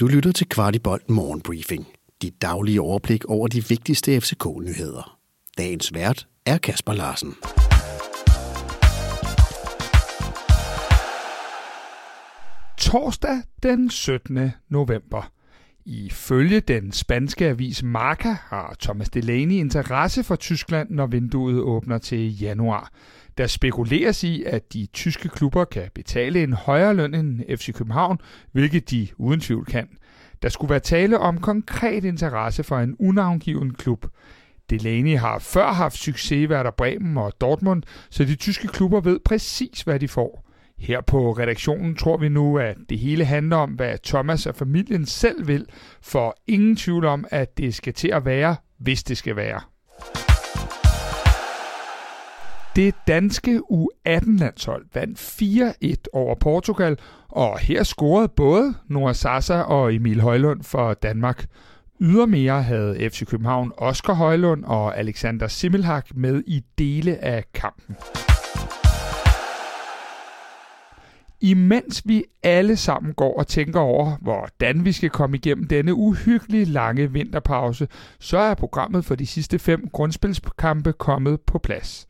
Du lytter til Kvartibolt Morgenbriefing. Dit daglige overblik over de vigtigste FCK-nyheder. Dagens vært er Kasper Larsen. Torsdag den 17. november. Ifølge den spanske avis Marca har Thomas Delaney interesse for Tyskland, når vinduet åbner til januar. Der spekuleres i, at de tyske klubber kan betale en højere løn end FC København, hvilket de uden tvivl kan. Der skulle være tale om konkret interesse for en unavngiven klub. Delaney har før haft succes i Werder Bremen og Dortmund, så de tyske klubber ved præcis, hvad de får. Her på redaktionen tror vi nu, at det hele handler om, hvad Thomas og familien selv vil, for ingen tvivl om, at det skal til at være, hvis det skal være. Det danske U18-landshold vandt 4-1 over Portugal, og her scorede både Noah Sasa og Emil Højlund for Danmark. Ydermere havde FC København Oscar Højlund og Alexander Simmelhak med i dele af kampen. Imens vi alle sammen går og tænker over, hvordan vi skal komme igennem denne uhyggelig lange vinterpause, så er programmet for de sidste fem grundspilskampe kommet på plads.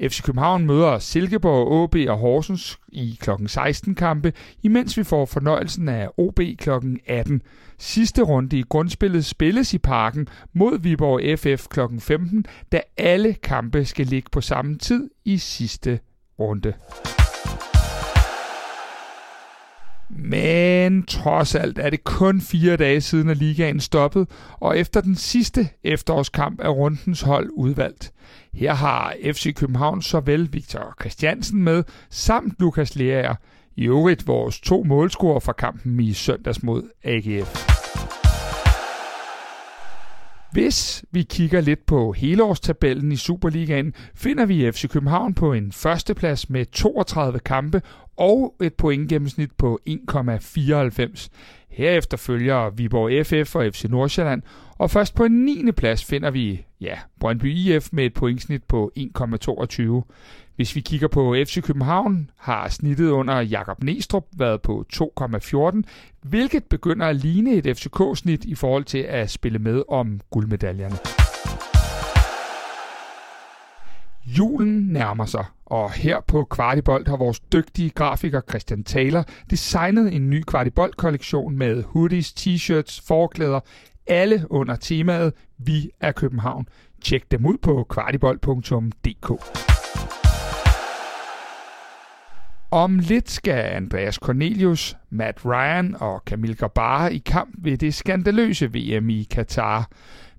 FC København møder Silkeborg, OB og Horsens i kl. 16 kampe, imens vi får fornøjelsen af OB kl. 18. Sidste runde i grundspillet spilles i parken mod Viborg FF kl. 15, da alle kampe skal ligge på samme tid i sidste runde. Men trods alt er det kun fire dage siden, at ligaen stoppede, og efter den sidste efterårskamp er rundens hold udvalgt. Her har FC København såvel Victor Christiansen med, samt Lukas Lerager. I øvrigt vores to målscorer fra kampen i søndags mod AGF. Hvis vi kigger lidt på helårstabellen i Superligaen, finder vi FC København på en førsteplads med 32 kampe og et pointgennemsnit på 1,94. Herefter følger Viborg FF og FC Nordsjælland, og først på en 9. plads finder vi ja, Brøndby IF med et pointsnit på 1,22. Hvis vi kigger på FC København, har snittet under Jakob Nestrup været på 2,14, hvilket begynder at ligne et FCK-snit i forhold til at spille med om guldmedaljerne. Julen nærmer sig, og her på Kvartibolt har vores dygtige grafiker Christian Taler designet en ny Kvartibolt-kollektion med hoodies, t-shirts, forklæder, alle under temaet Vi er København. Tjek dem ud på kvartibolt.dk. Om lidt skal Andreas Cornelius, Matt Ryan og Camille Gabara i kamp ved det skandaløse VM i Katar.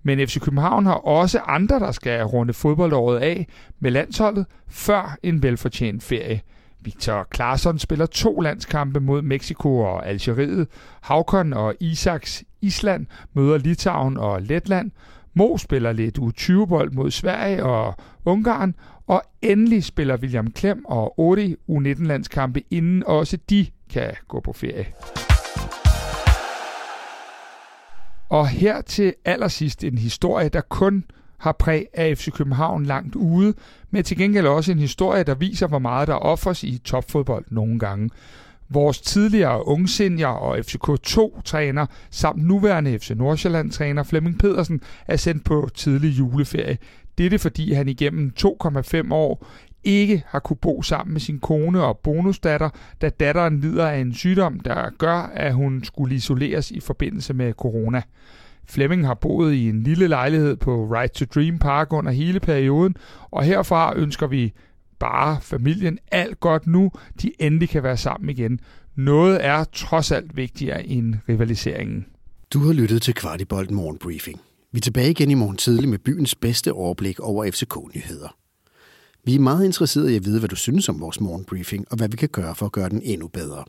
Men FC København har også andre, der skal runde fodboldåret af med landsholdet før en velfortjent ferie. Victor Claesson spiller to landskampe mod Mexico og Algeriet. Havkon og Isaks Island møder Litauen og Letland. Mo spiller lidt U20-bold mod Sverige og Ungarn, og endelig spiller William Klem og Odi U19-landskampe, inden også de kan gå på ferie. Og her til allersidst en historie, der kun har præg af FC København langt ude, men til gengæld også en historie, der viser, hvor meget der offers i topfodbold nogle gange. Vores tidligere ungsenior og FCK2-træner samt nuværende FC Nordsjælland-træner Flemming Pedersen er sendt på tidlig juleferie. Dette fordi han igennem 2,5 år ikke har kunne bo sammen med sin kone og bonusdatter, da datteren lider af en sygdom, der gør, at hun skulle isoleres i forbindelse med corona. Flemming har boet i en lille lejlighed på Right to Dream Park under hele perioden, og herfra ønsker vi bare familien alt godt nu, de endelig kan være sammen igen. Noget er trods alt vigtigere end rivaliseringen. Du har lyttet til Kvartibolt Morgenbriefing. Vi er tilbage igen i morgen tidlig med byens bedste overblik over FCK-nyheder. Vi er meget interesserede i at vide, hvad du synes om vores morgenbriefing, og hvad vi kan gøre for at gøre den endnu bedre.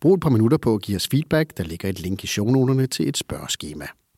Brug et par minutter på at give os feedback. Der ligger et link i shownoterne til et spørgeskema.